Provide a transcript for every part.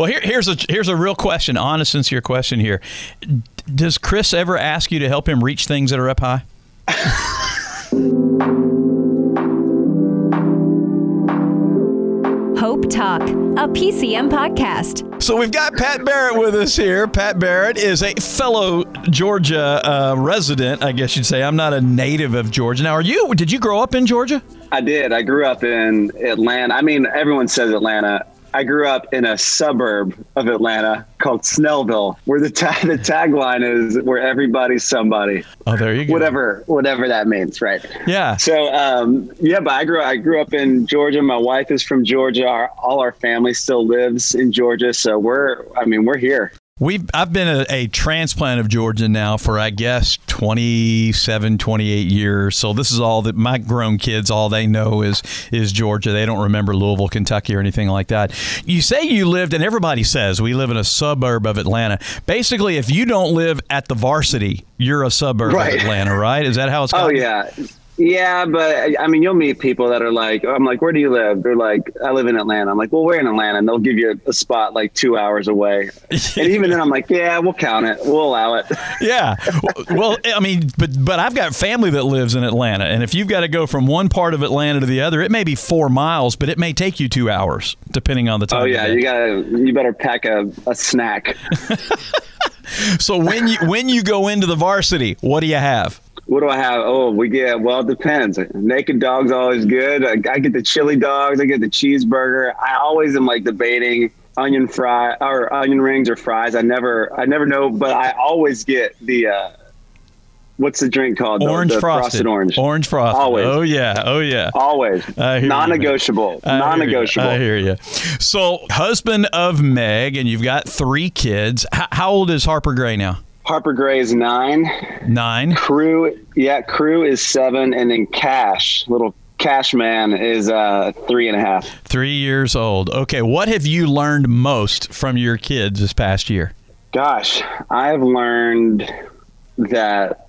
Well, here, here's a here's a real question, honest, sincere question here. Does Chris ever ask you to help him reach things that are up high? Hope Talk, a PCM podcast. So we've got Pat Barrett with us here. Pat Barrett is a fellow Georgia uh, resident, I guess you'd say. I'm not a native of Georgia. Now, are you? Did you grow up in Georgia? I did. I grew up in Atlanta. I mean, everyone says Atlanta. I grew up in a suburb of Atlanta called Snellville, where the ta- the tagline is "Where everybody's somebody." Oh, there you go. Whatever, whatever that means, right? Yeah. So, um, yeah, but I grew I grew up in Georgia. My wife is from Georgia. Our, all our family still lives in Georgia, so we're I mean we're here. We've I've been a, a, transplant of Georgia now for I guess 27 28 years. So this is all that my grown kids all they know is is Georgia. They don't remember Louisville, Kentucky or anything like that. You say you lived and everybody says we live in a suburb of Atlanta. Basically if you don't live at the varsity, you're a suburb right. of Atlanta, right? Is that how it's called? Oh yeah. Yeah, but I mean, you'll meet people that are like, I'm like, where do you live? They're like, I live in Atlanta. I'm like, well, we're in Atlanta, and they'll give you a, a spot like two hours away. and even then, I'm like, yeah, we'll count it, we'll allow it. yeah, well, I mean, but but I've got family that lives in Atlanta, and if you've got to go from one part of Atlanta to the other, it may be four miles, but it may take you two hours, depending on the time. Oh yeah, you gotta, you better pack a, a snack. so when you when you go into the varsity, what do you have? What do I have? Oh, we get well. It depends. Naked dog's always good. I, I, get the chili dogs. I get the cheeseburger. I always am like debating onion fry or onion rings or fries. I never, I never know, but I always get the. Uh, what's the drink called? Orange the, the frosted. frosted. orange. Orange frosted. Always. Oh yeah. Oh yeah. Always. Non-negotiable. Non-negotiable. I hear you. So, husband of Meg, and you've got three kids. H- how old is Harper Gray now? Harper Gray is nine. Nine. Crew, yeah, Crew is seven, and then Cash, little Cash Man, is uh, three and a half. Three years old. Okay, what have you learned most from your kids this past year? Gosh, I've learned that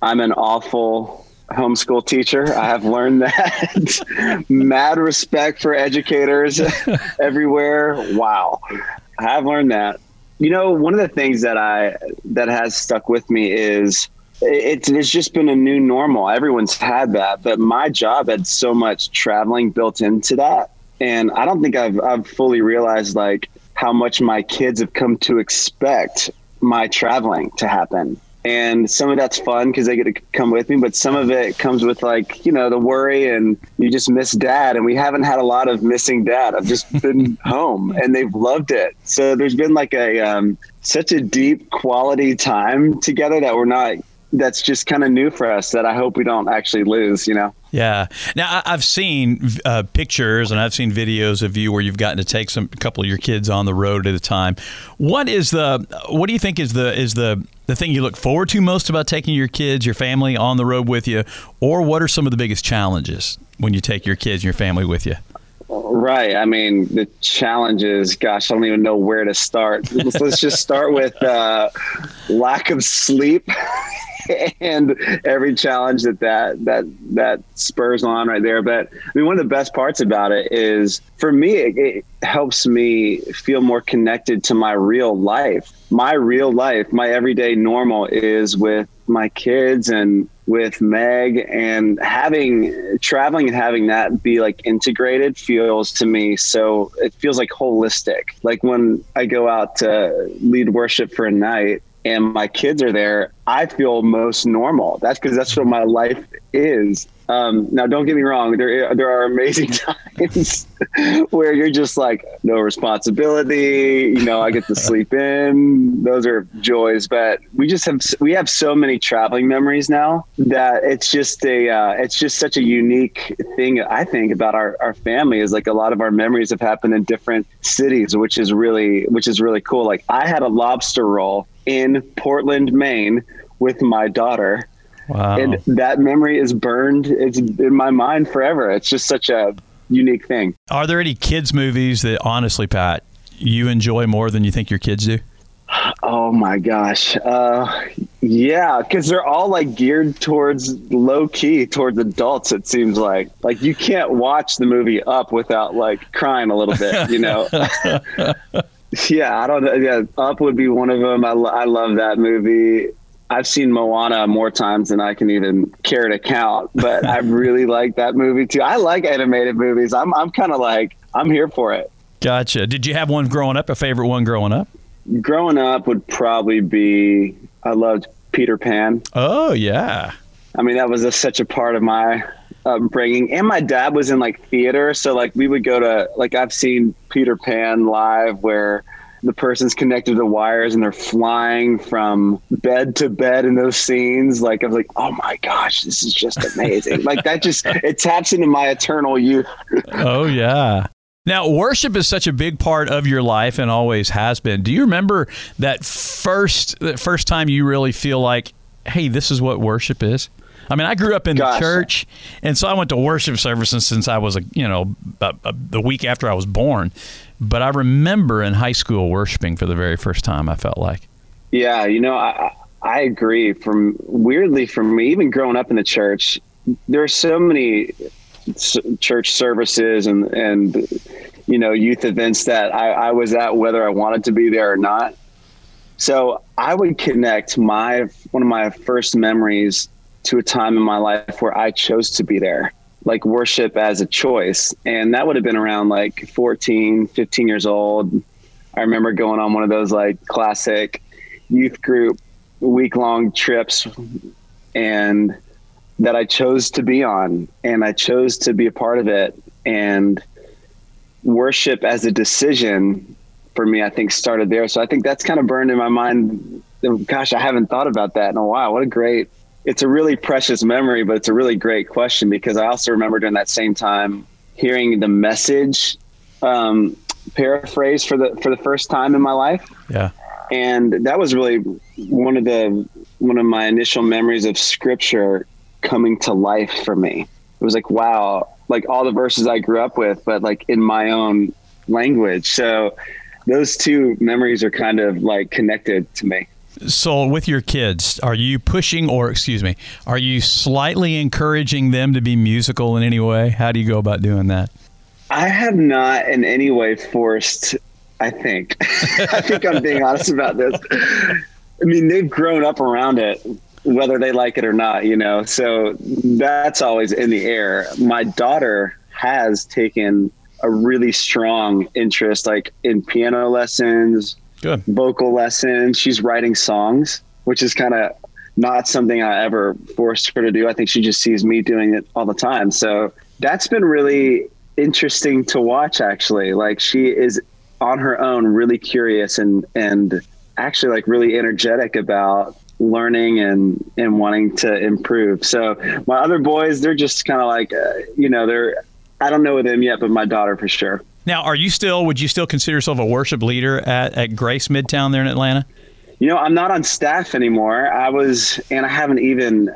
I'm an awful homeschool teacher. I have learned that. Mad respect for educators everywhere. Wow. I have learned that. You know, one of the things that I that has stuck with me is it's it's just been a new normal. Everyone's had that, but my job had so much traveling built into that, and I don't think I've I've fully realized like how much my kids have come to expect my traveling to happen and some of that's fun because they get to come with me but some of it comes with like you know the worry and you just miss dad. And we haven't had a lot of missing dad. I've just been home and they've loved it. So there's been like a um, such a deep quality time together that we're not that's just kind of new for us that I hope we don't actually lose, you know? Yeah. Now I've seen uh, pictures and I've seen videos of you where you've gotten to take some a couple of your kids on the road at a time. What is the what do you think is the is the the thing you look forward to most about taking your kids, your family on the road with you, or what are some of the biggest challenges when you take your kids and your family with you? Right. I mean, the challenges, gosh, I don't even know where to start. let's, let's just start with uh, lack of sleep and every challenge that, that that that spurs on right there. But I mean, one of the best parts about it is for me, it, it helps me feel more connected to my real life. My real life, my everyday normal is with my kids and with Meg and having traveling and having that be like integrated feels to me so it feels like holistic. Like when I go out to lead worship for a night and my kids are there, I feel most normal. That's because that's what my life is. Um, now, don't get me wrong. There, there are amazing times where you're just like no responsibility. You know, I get to sleep in. Those are joys. But we just have we have so many traveling memories now that it's just a uh, it's just such a unique thing. I think about our, our family is like a lot of our memories have happened in different cities, which is really which is really cool. Like I had a lobster roll in Portland, Maine, with my daughter Wow. And that memory is burned. It's in my mind forever. It's just such a unique thing. Are there any kids movies that honestly, Pat, you enjoy more than you think your kids do? Oh my gosh. Uh, yeah, because they're all like geared towards low key, towards adults, it seems like. Like you can't watch the movie up without like crying a little bit, you know? Yeah, I don't know. Yeah, Up would be one of them. I, I love that movie. I've seen Moana more times than I can even care to count, but I really like that movie too. I like animated movies. I'm I'm kind of like I'm here for it. Gotcha. Did you have one growing up? A favorite one growing up? Growing up would probably be I loved Peter Pan. Oh yeah. I mean that was a, such a part of my upbringing, and my dad was in like theater, so like we would go to like I've seen Peter Pan live where the person's connected to wires and they're flying from bed to bed in those scenes. Like I was like, oh my gosh, this is just amazing. like that just it taps into my eternal youth. oh yeah. Now, worship is such a big part of your life and always has been. Do you remember that first that first time you really feel like, hey, this is what worship is? I mean, I grew up in Gosh. the church, and so I went to worship services since I was a you know a, a, uh, the week after I was born. But I remember in high school worshiping for the very first time. I felt like. Yeah, you know, I I agree. From weirdly, from me, even growing up in the church, there are so many church services and and you know youth events that I, I was at whether I wanted to be there or not. So I would connect my one of my first memories to a time in my life where I chose to be there like worship as a choice. And that would have been around like 14, 15 years old. I remember going on one of those like classic youth group week long trips and that I chose to be on and I chose to be a part of it. And worship as a decision for me, I think started there. So I think that's kind of burned in my mind. Gosh, I haven't thought about that in a while. What a great it's a really precious memory, but it's a really great question because I also remember during that same time hearing the message um, paraphrase for the for the first time in my life. Yeah, and that was really one of the one of my initial memories of scripture coming to life for me. It was like wow, like all the verses I grew up with, but like in my own language. So those two memories are kind of like connected to me. So, with your kids, are you pushing, or excuse me, are you slightly encouraging them to be musical in any way? How do you go about doing that? I have not in any way forced. I think. I think I'm being honest about this. I mean, they've grown up around it, whether they like it or not. You know, so that's always in the air. My daughter has taken a really strong interest, like in piano lessons Good. vocal lessons. She's writing songs, which is kind of not something I ever forced her to do. I think she just sees me doing it all the time. So that's been really interesting to watch actually. Like she is on her own really curious and and actually like really energetic about learning and and wanting to improve. So my other boys, they're just kind of like uh, you know, they're I don't know them yet, but my daughter for sure. Now, are you still? Would you still consider yourself a worship leader at, at Grace Midtown there in Atlanta? You know, I'm not on staff anymore. I was, and I haven't even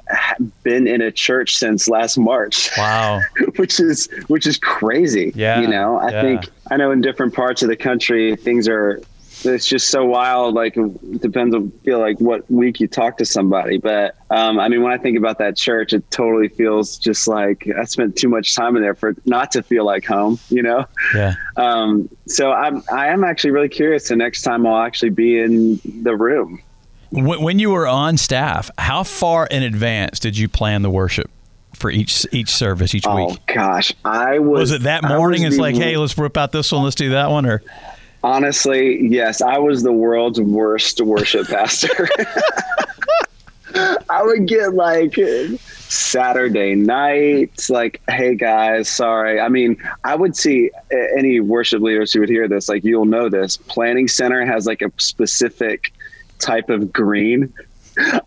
been in a church since last March. Wow, which is which is crazy. Yeah, you know, I yeah. think I know in different parts of the country things are it's just so wild. Like it depends on feel like what week you talk to somebody. But um, I mean, when I think about that church, it totally feels just like I spent too much time in there for not to feel like home. You know? Yeah. Um, so I'm I am actually really curious. The next time I'll actually be in the room. When you were on staff, how far in advance did you plan the worship? for each each service each oh, week? Oh gosh, I was. Was it that morning? It's like, hey, let's rip out this one, let's do that one, or Honestly, yes, I was the world's worst worship pastor. I would get like Saturday night, like, hey guys, sorry. I mean, I would see any worship leaders who would hear this, like, you'll know this. Planning Center has like a specific type of green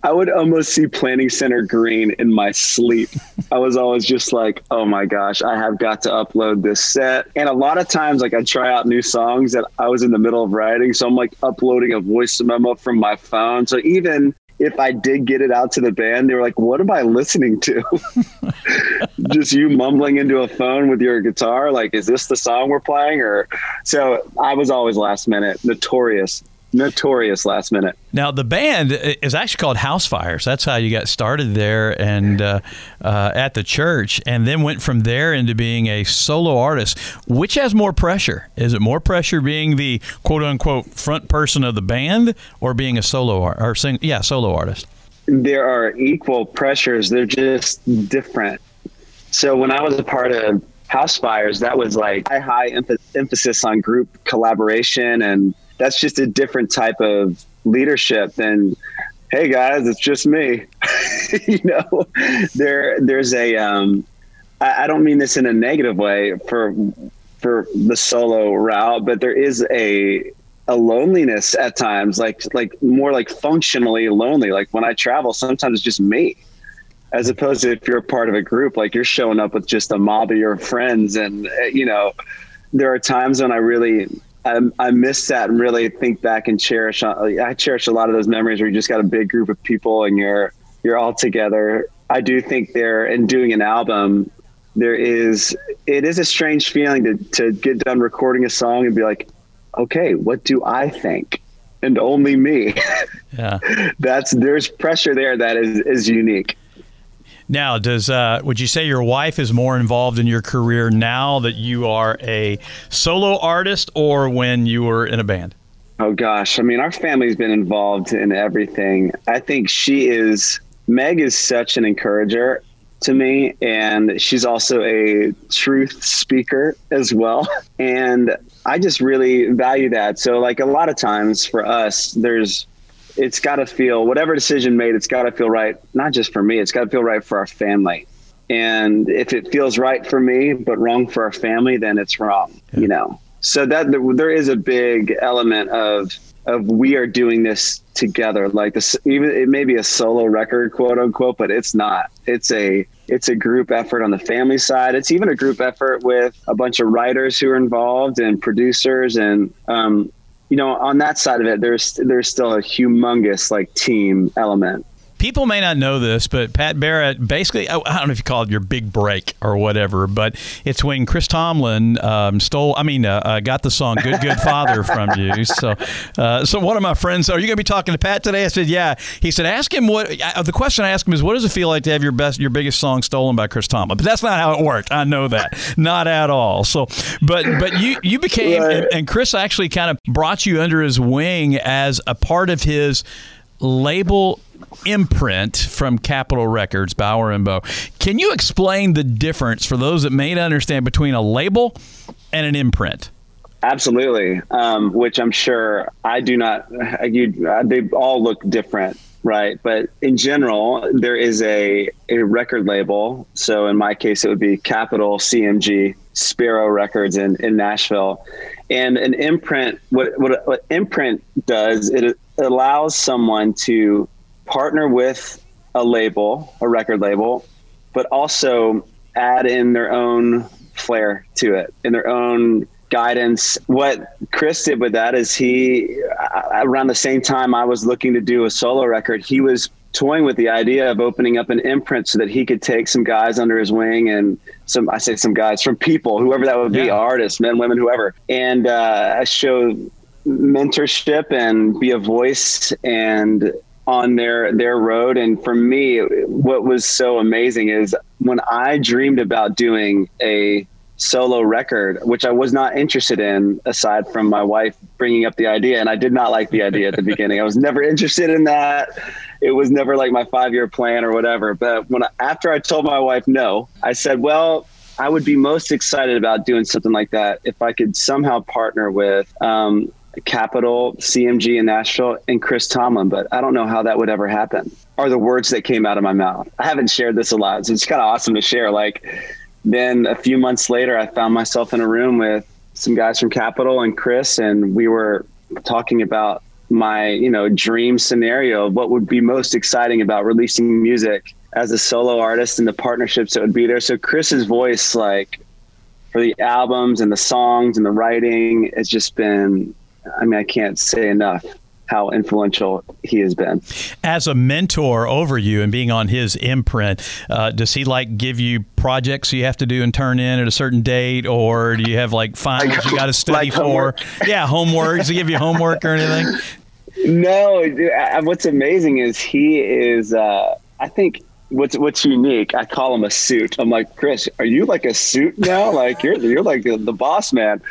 I would almost see Planning Center green in my sleep. I was always just like, oh my gosh, I have got to upload this set. And a lot of times, like, I try out new songs that I was in the middle of writing. So I'm like uploading a voice memo from my phone. So even if I did get it out to the band, they were like, what am I listening to? just you mumbling into a phone with your guitar. Like, is this the song we're playing? Or so I was always last minute, notorious notorious last minute. Now the band is actually called House Fires. That's how you got started there and uh, uh, at the church, and then went from there into being a solo artist. Which has more pressure? Is it more pressure being the quote unquote front person of the band, or being a solo art or sing? Yeah, solo artist. There are equal pressures. They're just different. So when I was a part of House Fires, that was like high, high emphasis on group collaboration and that's just a different type of leadership than hey guys it's just me. You know there there's a um I, I don't mean this in a negative way for for the solo route but there is a a loneliness at times like like more like functionally lonely. Like when i travel sometimes it's just me as opposed to if you're a part of a group like you're showing up with just a mob of your friends. And uh, you know there are times when i really I, I miss that and really think back and cherish. Uh, I cherish a lot of those memories where you just got a big group of people and you're you're all together. I do think there in doing an album, there is it is a strange feeling to to get done recording a song and be like, okay, what do I think? And only me. Yeah, that's there's pressure there that is is unique. Now, does uh, would you say your wife is more involved in your career now that you are a solo artist, or when you were in a band? Oh gosh, I mean, our family's been involved in everything. I think she is. Meg is such an encourager to me, and she's also a truth speaker as well. And I just really value that. So, like a lot of times for us, there's it's got to feel whatever decision made. It's got to feel right, not just for me. It's got to feel right for our family. And if it feels right for me but wrong for our family, then it's wrong. Yeah. You know. So that there is a big element of of we are doing this together. Like this, even it may be a solo record, quote unquote, but it's not. It's a it's a group effort on the family side. It's even a group effort with a bunch of writers who are involved and producers and um, you know, on that side of it, there's there's still a humongous like team element people may not know this, but Pat Barrett basically, I don't know if you call it your big break or whatever, but it's when Chris Tomlin um, stole, I mean, uh, uh, got the song "Good Good Father" from you. So, uh, so one of my friends, said, are you going to be talking to Pat today? I said, yeah. He said, ask him what. Uh, the question I asked him is, what does it feel like to have your best, your biggest song stolen by Chris Tomlin? But that's not how it worked. I know that, not at all. So, but but you you became, right. and, and Chris actually kind of brought you under his wing as a part of his label imprint from Capitol Records, Bowyer and Bow. Can you explain the difference for those that may not understand between a label and an imprint? Absolutely, um, which I'm sure I do not. You, uh, they all look different, right? But in general, there is a a record label. So in my case, it would be Capitol CMG Sparrow Records in in Nashville, and an imprint. What what, what imprint does it allows someone to partner with a label, a record label, but also add in their own flair to it, in their own guidance. What Chris did with that is he, around the same time I was looking to do a solo record, he was toying with the idea of opening up an imprint so that he could take some guys under his wing and some I say some guys from people, whoever that would be, yeah. artists, men, women, whoever, and uh, show mentorship and be a voice and on their their road. And for me what was so amazing is when i dreamed about doing a solo record which i was not interested in aside from my wife bringing up the idea and i did not like the idea at the beginning. I was never interested in that. It was never like my five year plan or whatever. But when I, after i told my wife no i said well I would be most excited about doing something like that if I could somehow partner with um, Capitol, CMG in Nashville, and Chris Tomlin, but I don't know how that would ever happen. Are the words that came out of my mouth. I haven't shared this a lot, so it's kind of awesome to share. Like, then a few months later, I found myself in a room with some guys from Capitol and Chris, and we were talking about my, you know, dream scenario of what would be most exciting about releasing music as a solo artist and the partnerships that would be there. So Chris's voice, like for the albums and the songs and the writing, has just been I mean, I can't say enough how influential he has been. As a mentor over you and being on his imprint, uh, does he like give you projects you have to do and turn in at a certain date, or do you have like finals like, you got to study like for? Yeah, homework. Does he give you homework or anything? No. What's amazing is he is. Uh, I think what's what's unique. I call him a suit. I'm like Chris, are you like a suit now? Like you're you're like the, the boss man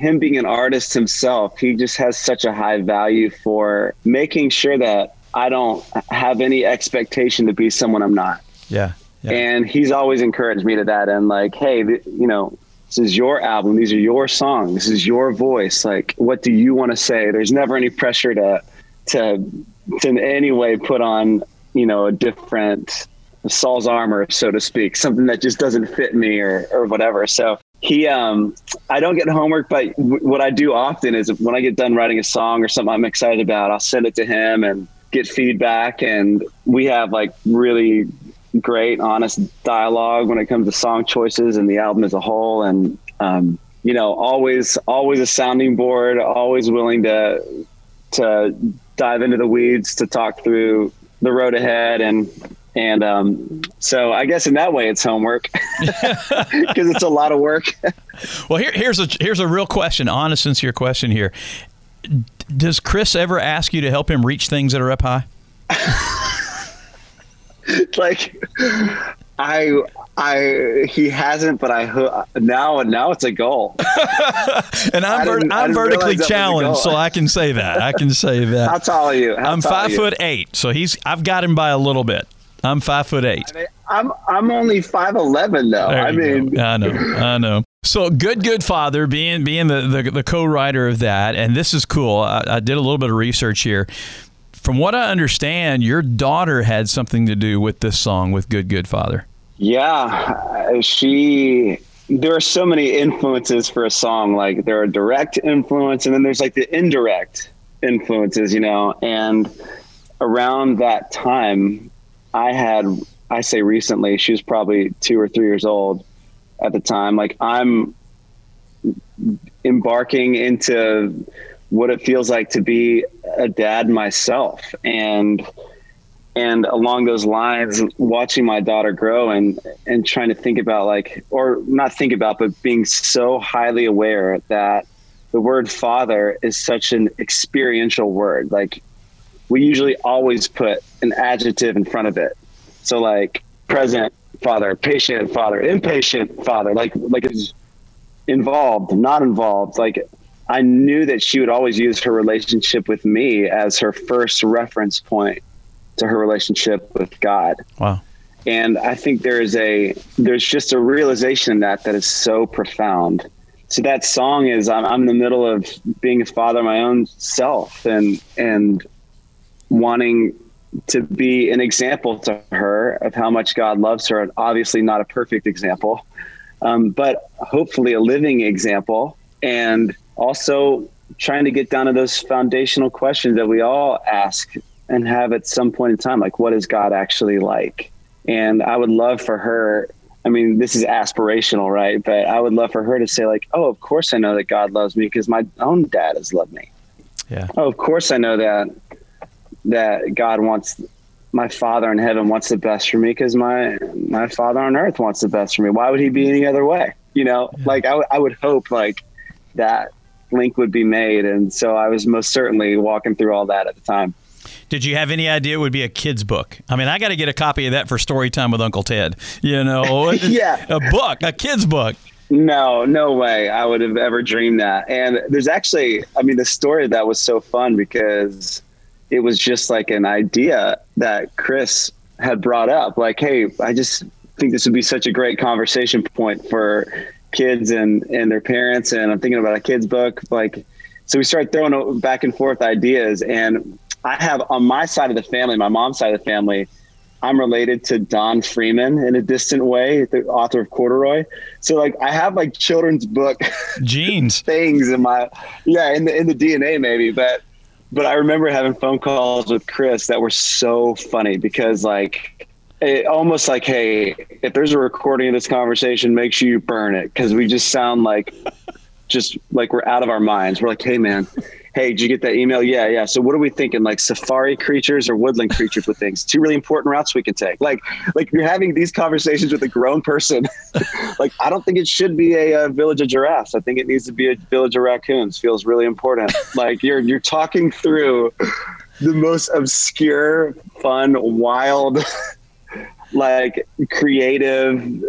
him being an artist himself, he just has such a high value for making sure that I don't have any expectation to be someone I'm not. Yeah. yeah. And he's always encouraged me to that and like, hey, you know, this is your album. These are your songs. This is your voice. Like, what do you want to say? There's never any pressure to, to, to in any way put on, you know, a different Saul's armor, so to speak, something that just doesn't fit me or, or whatever. So he um i don't get homework but w- what i do often is when i get done writing a song or something i'm excited about i'll send it to him and get feedback. And we have like really great honest dialogue when it comes to song choices and the album as a whole. And um, you know always always a sounding board always willing to to dive into the weeds to talk through the road ahead. And and um, so I guess in that way it's homework because it's a lot of work. well, here, here's a here's a real question, honest, sincere question here. Does Chris ever ask you to help him reach things that are up high? like I I he hasn't, but I now and now it's a goal. and I'm ver- I'm vertically challenged, so I can say that. I can say that. How tall are you? How I'm five foot eight, so he's I've got him by a little bit. I'm five foot eight. I mean, I'm I'm only five eleven though. I mean, go. I know, I know. So good, good father, being being the, the, the co-writer of that, and this is cool. I, I did a little bit of research here. From what I understand, your daughter had something to do with this song, with "Good, Good Father." Yeah, she. There are so many influences for a song. Like there are direct influence, and then there's like the indirect influences. You know, and around that time, I had, I say recently, she was probably two or three years old at the time. Like I'm embarking into what it feels like to be a dad myself and and along those lines watching my daughter grow and and trying to think about like or not think about but being so highly aware that the word father is such an experiential word like we usually always put an adjective in front of it. So like present father, patient father, impatient father, like like it's involved, not involved. Like I knew that she would always use her relationship with me as her first reference point to her relationship with God. Wow. And I think there is a there's just a realization in that that is so profound. So that song is I'm, I'm in the middle of being a father of my own self and and wanting to be an example to her of how much God loves her. And obviously, not a perfect example, um, but hopefully a living example. And also trying to get down to those foundational questions that we all ask and have at some point in time like, what is God actually like? And I would love for her. I mean, this is aspirational, right? But I would love for her to say, like, oh, of course I know that God loves me because my own dad has loved me. Yeah. Oh, of course I know that that God wants my father in heaven wants the best for me because my my father on earth wants the best for me. Why would he be any other way? You know, yeah. like I, w- I would hope like that link would be made. And so I was most certainly walking through all that at the time. Did you have any idea it would be a kid's book? I mean, I got to get a copy of that for story time with Uncle Ted. You know, yeah, a book, a kid's book. No, no way. I would have ever dreamed that. And there's actually, I mean, the story of that was so fun because it was just like an idea that Chris had brought up. Like, hey, I just think this would be such a great conversation point for kids and and their parents. And I'm thinking about a kids book. Like, so we started throwing back and forth ideas. And I have on my side of the family, my mom's side of the family. I'm related to Don Freeman in a distant way, the author of Corduroy. So like I have like children's book genes things in my yeah in the in the DNA maybe, but but I remember having phone calls with Chris that were so funny because like it almost like, hey, if there's a recording of this conversation, make sure you burn it because we just sound like just like we're out of our minds. We're like, hey man, hey, did you get that email? Yeah, yeah. So what are we thinking? Like safari creatures or woodland creatures with things? Two really important routes we can take. Like, like you're having these conversations with a grown person. like, I don't think it should be a, a, village of giraffes. I think it needs to be a village of raccoons. Feels really important. like you're you're talking through the most obscure, fun, wild. like creative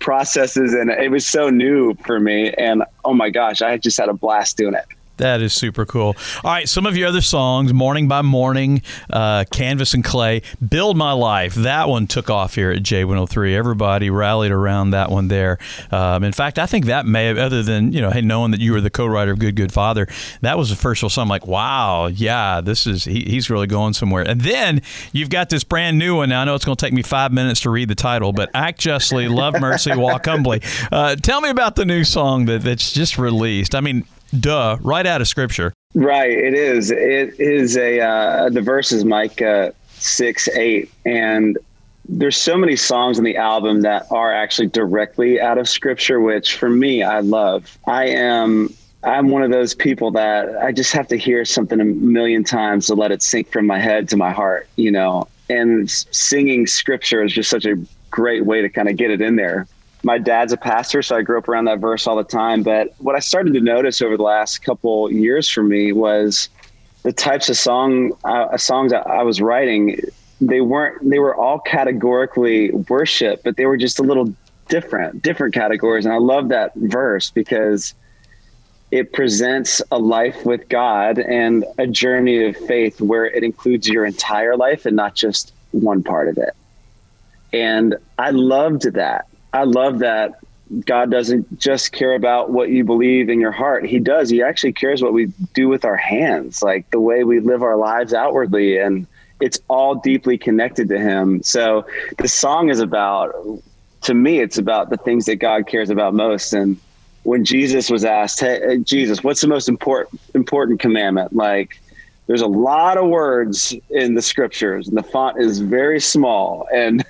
processes and it was so new for me and oh my gosh i just had a blast doing it that is super cool. All right, some of your other songs, Morning by Morning, uh, Canvas and Clay, Build My Life. That one took off here at J103. Everybody rallied around that one there. Um, in fact, I think that may have, other than, you know, hey, knowing that you were the co writer of Good, Good Father, that was the first song. I'm like, wow, yeah, this is, he, he's really going somewhere. And then you've got this brand new one. Now, I know it's going to take me five minutes to read the title, but Act Justly, Love Mercy, Walk Humbly. Uh, tell me about the new song that, that's just released. I mean, duh, right out of scripture. Right, it is. It is a uh, the verses Micah six eight, and there's so many songs in the album that are actually directly out of scripture, which for me I love. I am I'm one of those people that I just have to hear something a million times to let it sink from my head to my heart, you know. And singing scripture is just such a great way to kind of get it in there my dad's a pastor, so I grew up around that verse all the time. But what I started to notice over the last couple years for me was the types of song uh, songs I was writing. They weren't. They were all categorically worship, but they were just a little different, different categories. And I love that verse because it presents a life with God and a journey of faith where it includes your entire life and not just one part of it. And I loved that I love that God doesn't just care about what you believe in your heart. He does. He actually cares what we do with our hands, like the way we live our lives outwardly. And it's all deeply connected to Him. So the song is about, to me, it's about the things that God cares about most. And when Jesus was asked, Hey, Jesus, what's the most important, important commandment? Like, there's a lot of words in the scriptures, and the font is very small. And,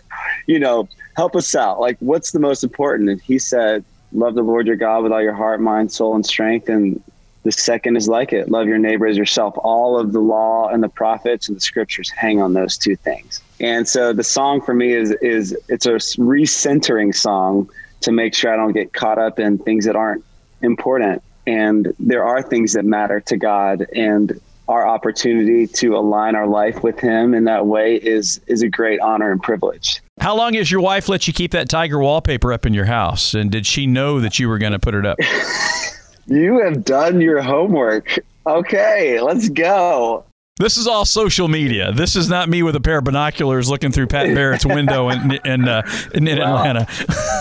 you know, help us out. Like, what's the most important? And he said, love the Lord your God with all your heart, mind, soul, and strength. And the second is like it love your neighbor as yourself. All of the law and the prophets and the scriptures hang on those two things. And so the song for me is is it's a recentering song to make sure I don't get caught up in things that aren't important. And there are things that matter to God and our opportunity to align our life with him in that way is is a great honor and privilege. How long has your wife let you keep that tiger wallpaper up in your house? And did she know that you were going to put it up? you have done your homework. Okay, let's go. This is all social media. This is not me with a pair of binoculars looking through Pat Barrett's window in in, uh, in, in Atlanta.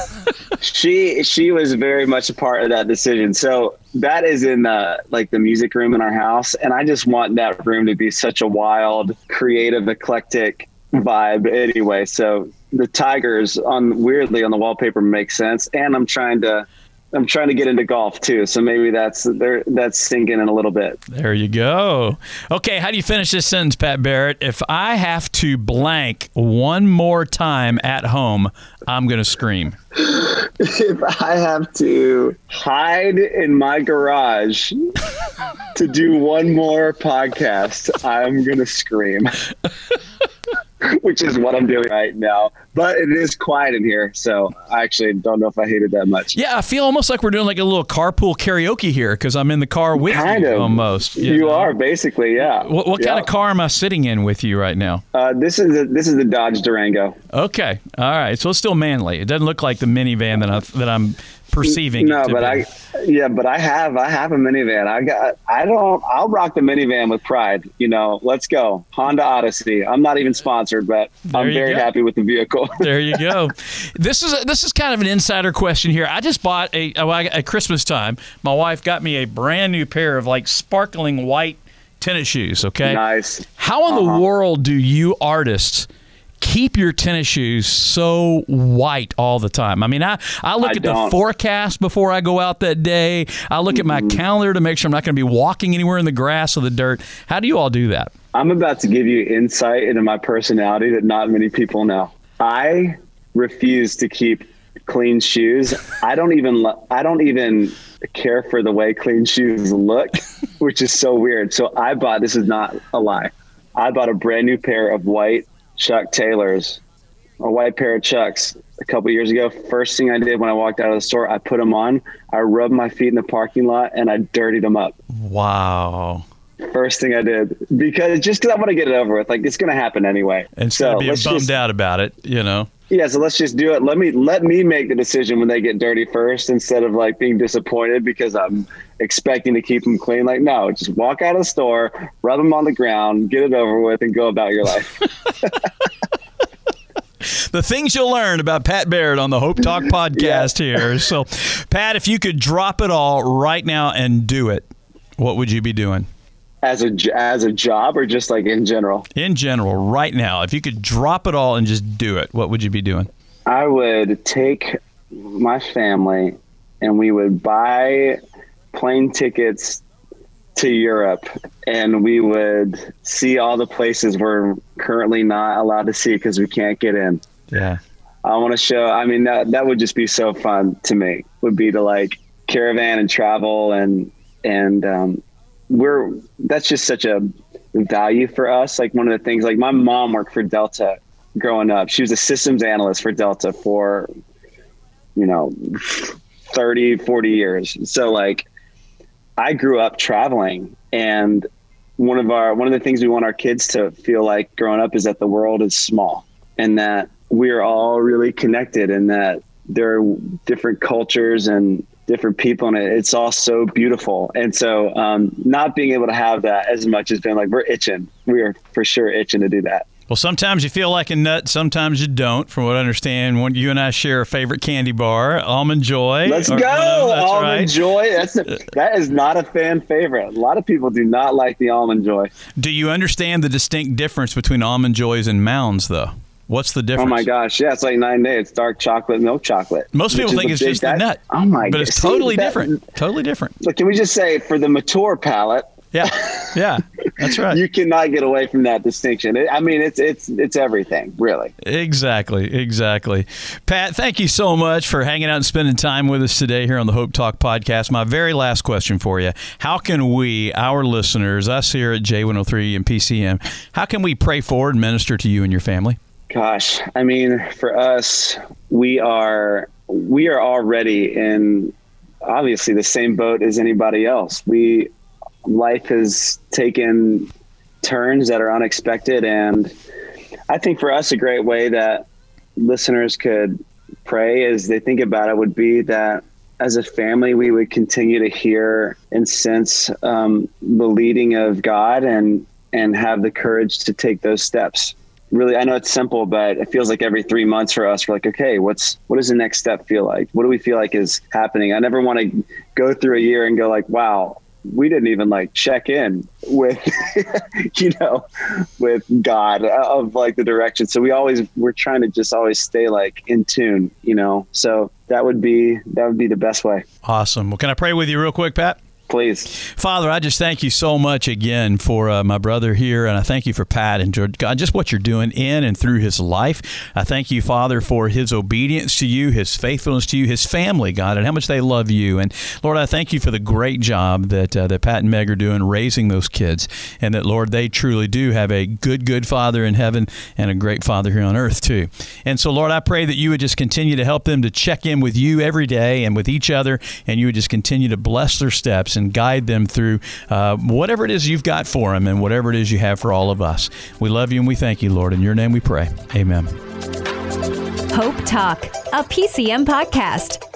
she she was very much a part of that decision. So that is in the like the music room in our house, and I just want that room to be such a wild, creative, eclectic vibe anyway. So the tigers on weirdly on the wallpaper makes sense, and I'm trying to I'm trying to get into golf too, so maybe that's there that's sinking in a little bit. There you go. Okay, how do you finish this sentence, Pat Barrett? If I have to blank one more time at home, I'm going to scream. if I have to hide in my garage to do one more podcast, I'm going to scream. which is what I'm doing right now. But it is quiet in here, so I actually don't know if I hate it that much. Yeah, I feel almost like we're doing like a little carpool karaoke here because I'm in the car with kind you of. almost. You, you know? are basically, yeah. What, what yeah. kind of car am I sitting in with you right now? Uh, this is a, this is the Dodge Durango. Okay, all right. So it's still manly. It doesn't look like the minivan that I that I'm perceiving. No, but be. I yeah, but I have I have a minivan. I got I don't I'll rock the minivan with pride. You know, let's go Honda Odyssey. I'm not even sponsored, but there I'm very go. happy with the vehicle. there you go. This is a, this is kind of an insider question here. I just bought a at Christmas time. My wife got me a brand new pair of like sparkling white tennis shoes. Okay, nice. How in uh-huh. the world do you artists? Keep your tennis shoes so white all the time. I mean, I, I look I at don't. the forecast before I go out that day. I look at my mm-hmm. calendar to make sure I'm not going to be walking anywhere in the grass or the dirt. How do you all do that? I'm about to give you insight into my personality that not many people know. I refuse to keep clean shoes. I don't even lo- I don't even care for the way clean shoes look, which is so weird. So I bought this is not a lie. I bought a brand new pair of white Chuck Taylors, a white pair of Chucks a couple years ago. First thing I did when I walked out of the store, I put them on. I rubbed my feet in the parking lot and I dirtied them up. Wow. First thing I did because just because I want to get it over with, like it's going to happen anyway. Instead so of being let's bummed just- out about it, you know. Yeah, so let's just do it. Let me let me make the decision when they get dirty first, instead of like being disappointed because I'm expecting to keep them clean. Like, no, just walk out of the store, rub them on the ground, get it over with, and go about your life. the things you'll learn about Pat Barrett on the Hope Talk podcast here. So, Pat, if you could drop it all right now and do it, what would you be doing? as a as a job, or just like in general, In general, right now, if you could drop it all and just do it, what would you be doing? I would take my family and we would buy plane tickets to Europe and we would see all the places we're currently not allowed to see because we can't get in. Yeah. I want to show. I mean, that that would just be so fun to me. Would be to like caravan and travel and and um, we're that's just such a value for us. Like one of the things. Like my mom worked for Delta growing up. She was a systems analyst for Delta for you know 30, 40 years. So like I grew up traveling and one of our one of the things we want our kids to feel like growing up is that the world is small and that we're all really connected and that there are different cultures and different people and it. it's all so beautiful and so um, not being able to have that as much has been like we're itching we are for sure itching to do that Well, sometimes you feel like a nut, sometimes you don't. From what I understand, when you and I share a favorite candy bar, Almond Joy. let's or go one of them, that's almond right. joy that's a, that is not a fan favorite a lot of people do not like the almond joy Do you understand the distinct difference between Almond Joys and Mounds, though? What's the difference? oh my gosh yeah it's like nine days. it's dark chocolate milk chocolate Most people think it's just the nut. oh my But God. it's See, totally that- different. Totally different. so can we just say for the mature palate Yeah. Yeah. That's right. you cannot get away from that distinction. I mean, it's it's it's everything, really. Exactly, exactly. Pat, thank you so much for hanging out and spending time with us today here on the Hope Talk podcast. My very last question for you How can we, our listeners, us here at J103 and PCM, how can we pray for and minister to you and your family? Gosh, I mean, for us, we are we are already in obviously the same boat as anybody else. We life has taken turns that are unexpected, and I think for us, a great way that listeners could pray as they think about it would be that as a family, we would continue to hear and sense um, the leading of God and and have the courage to take those steps. Really, I know it's simple, but it feels like every three months for us, we're like, okay, what's what does the next step feel like? What do we feel like is happening? I never want to go through a year and go like, wow, we didn't even like check in with you know with god uh, of like the direction so we always we're trying to just always stay like in tune you know so that would be that would be the best way Awesome. Well, can I pray with you real quick, Pat? Please Father, I just thank you so much again for uh, my brother here, and I thank you for Pat and God, just what you're doing in and through his life. I thank you, Father, for his obedience to you, his faithfulness to you, his family, God, and how much they love you. And Lord, I thank you for the great job that uh, that Pat and Meg are doing raising those kids, and that Lord, they truly do have a good, good Father in heaven and a great Father here on earth too. And so, Lord, I pray that you would just continue to help them to check in with you every day and with each other, and you would just continue to bless their steps and guide them through uh, whatever it is you've got for them and whatever it is you have for all of us. We love you and we thank you, Lord. In your name we pray. Amen. Hope Talk, a PCM podcast.